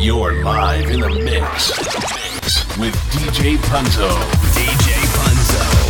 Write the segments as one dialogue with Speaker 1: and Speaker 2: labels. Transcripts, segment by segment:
Speaker 1: You're live in the mix, mix with DJ Punzo.
Speaker 2: DJ Punzo.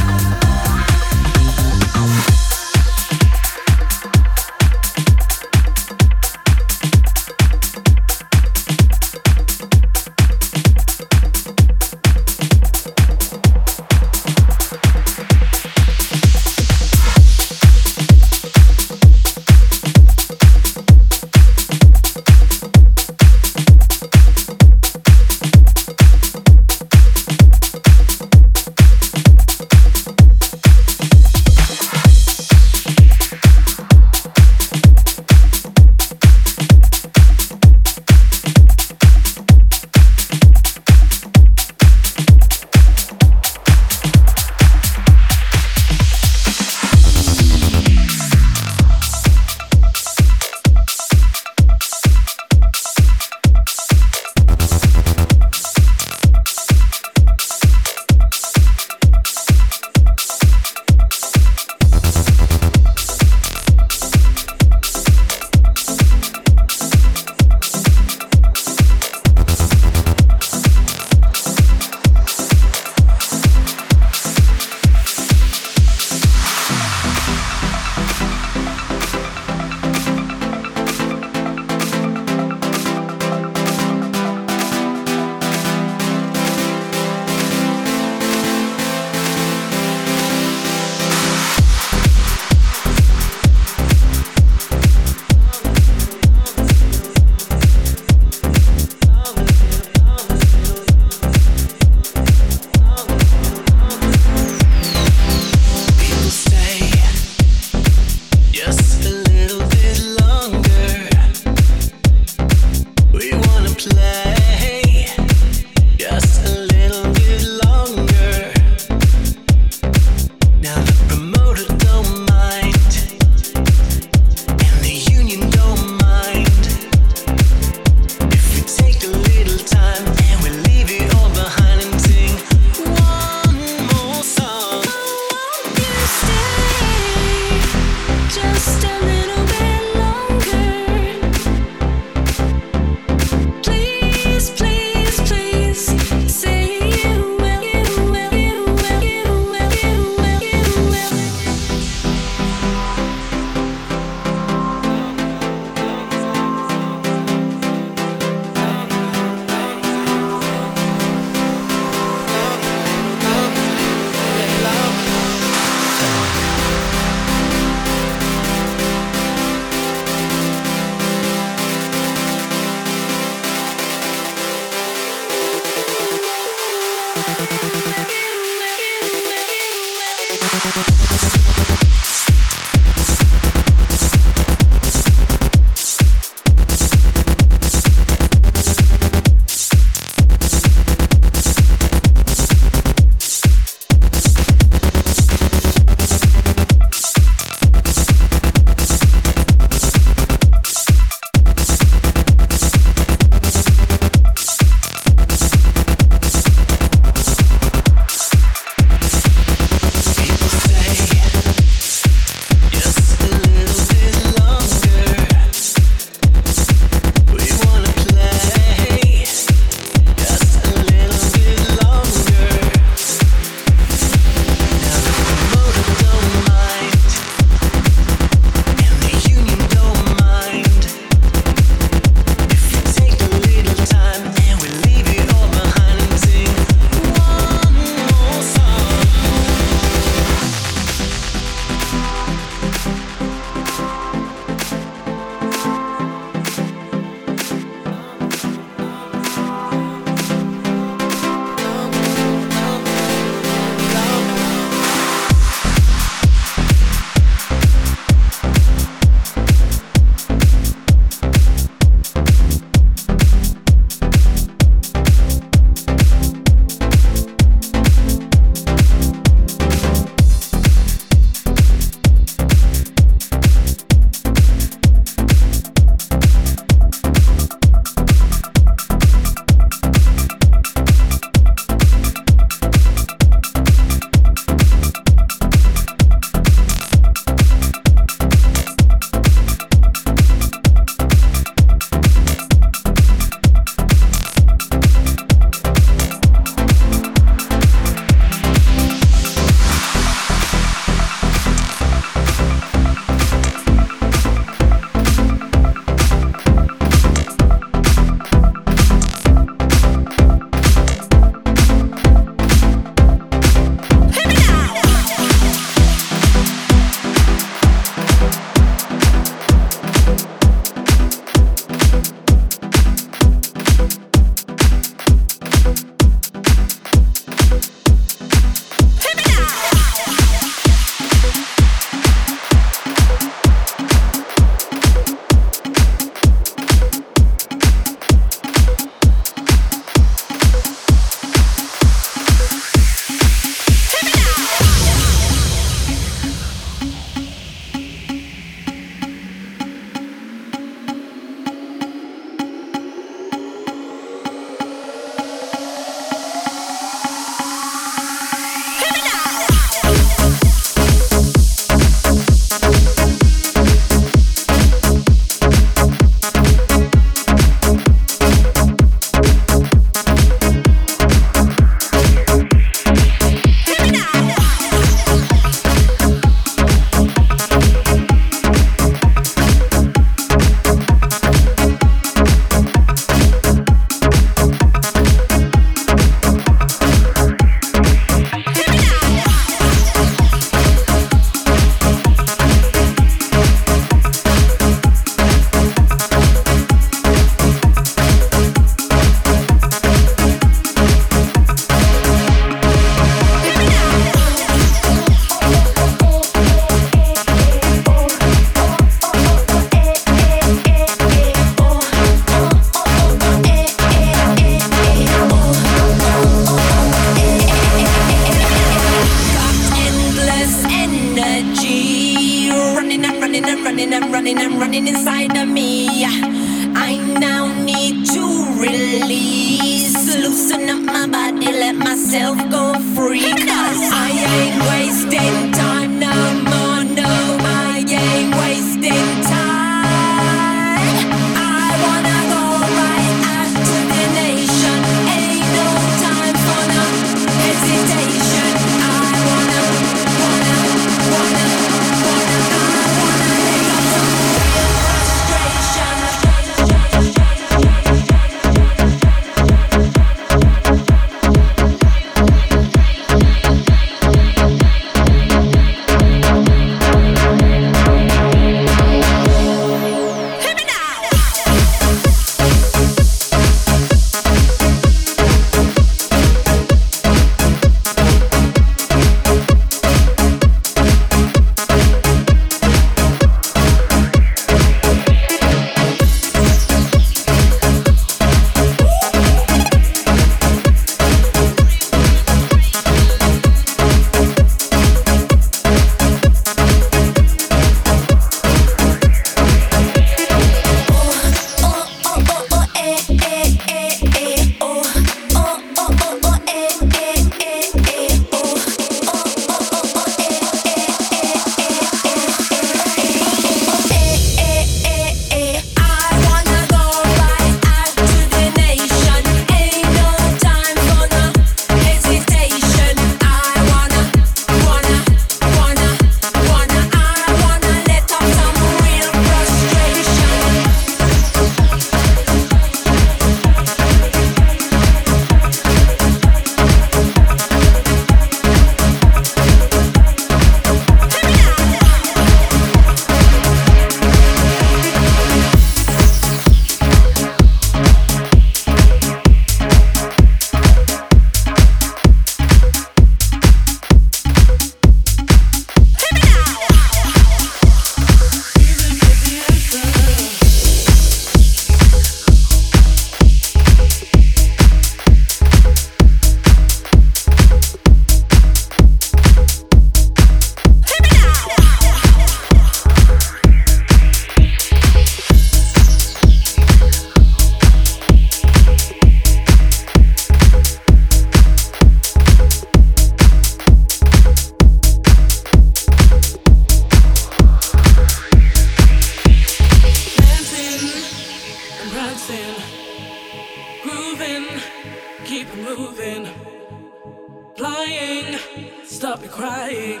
Speaker 3: stop me crying.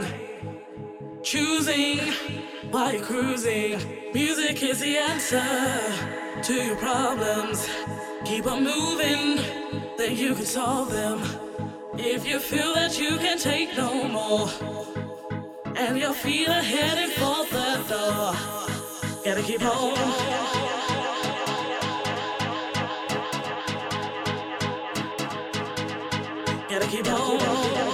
Speaker 3: Choosing while you're cruising. Music is the answer to your problems. Keep on moving, then you can solve them. If you feel that you can take no more, and your feet are headed for the door, gotta keep on. gotta keep on.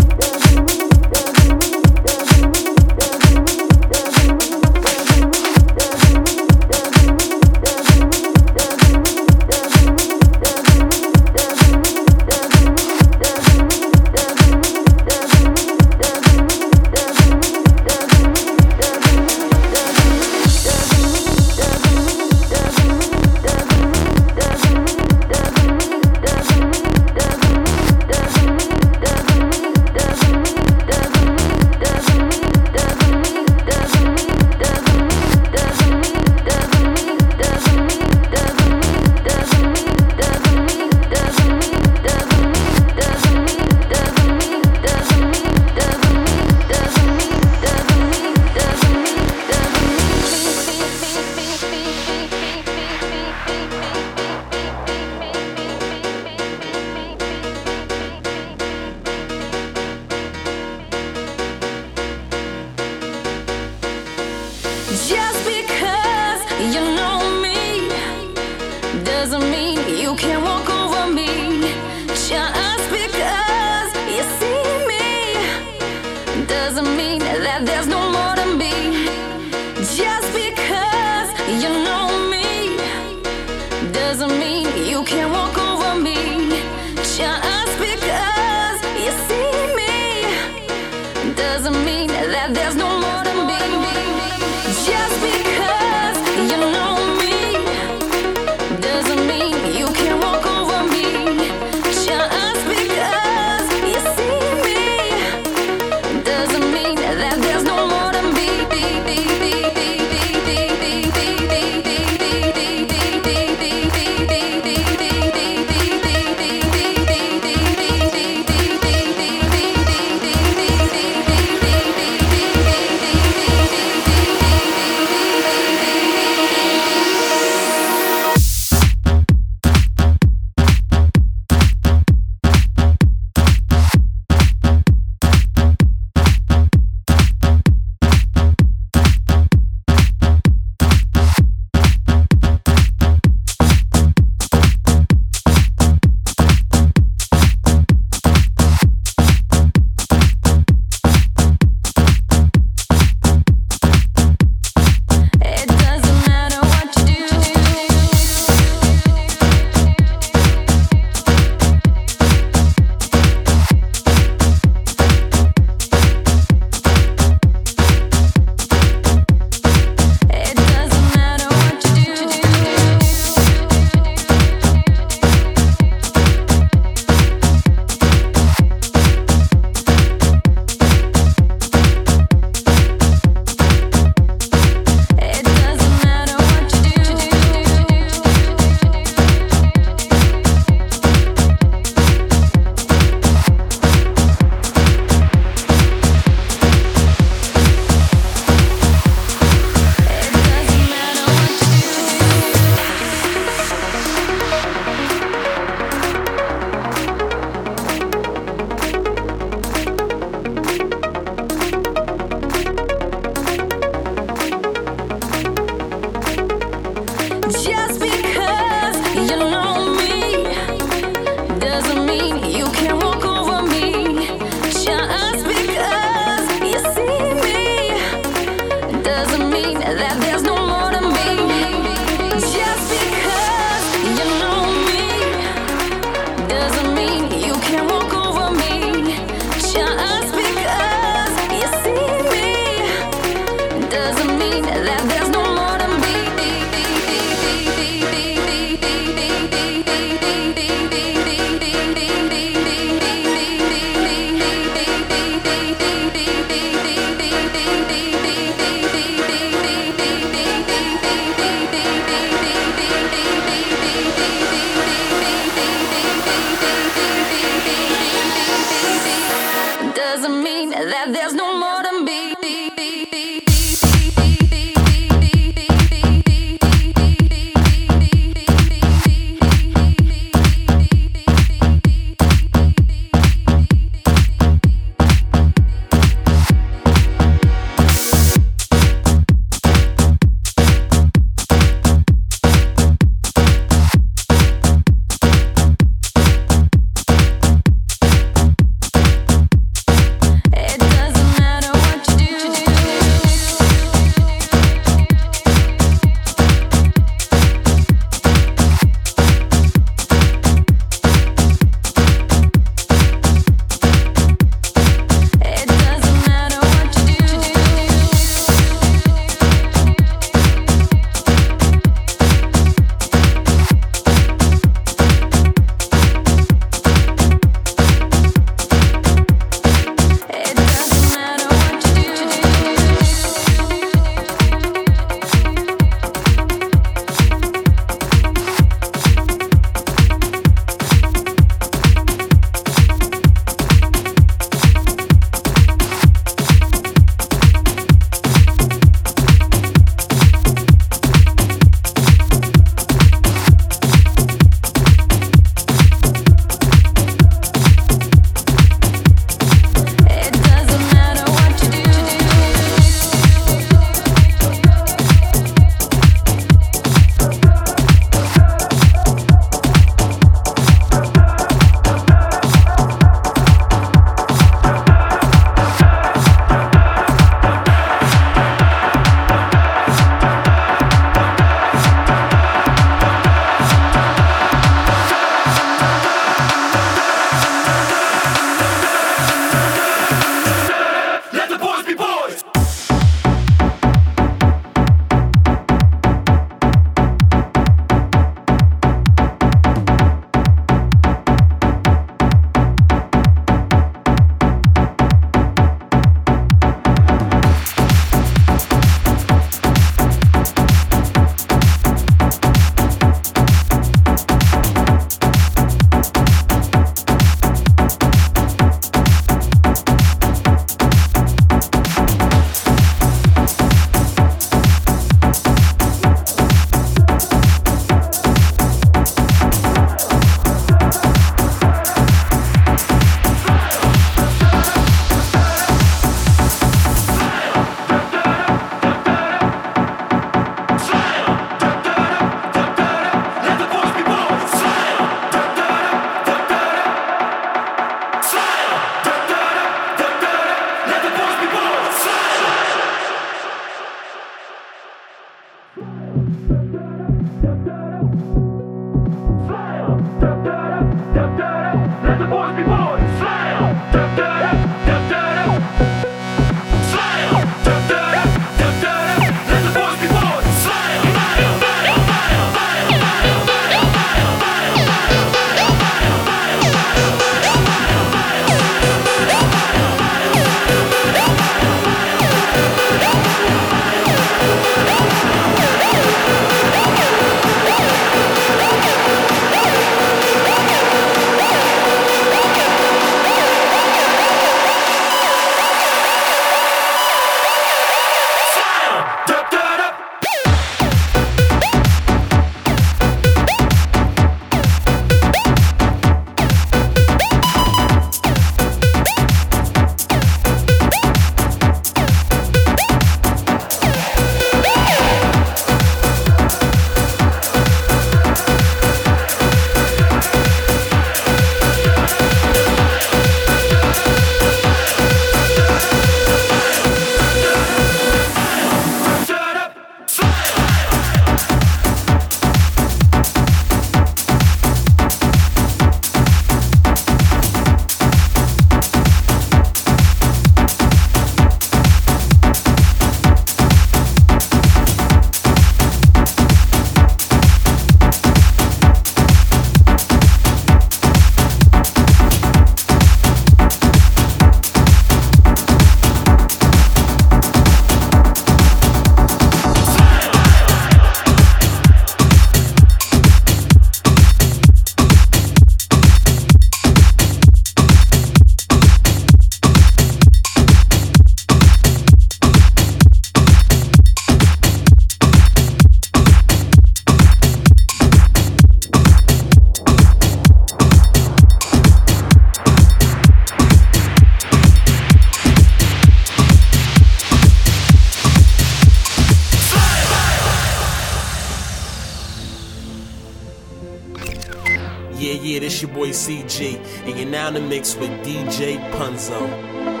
Speaker 2: Your boy CG, and you're now in the mix with DJ Punzo.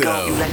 Speaker 1: Lorenzo.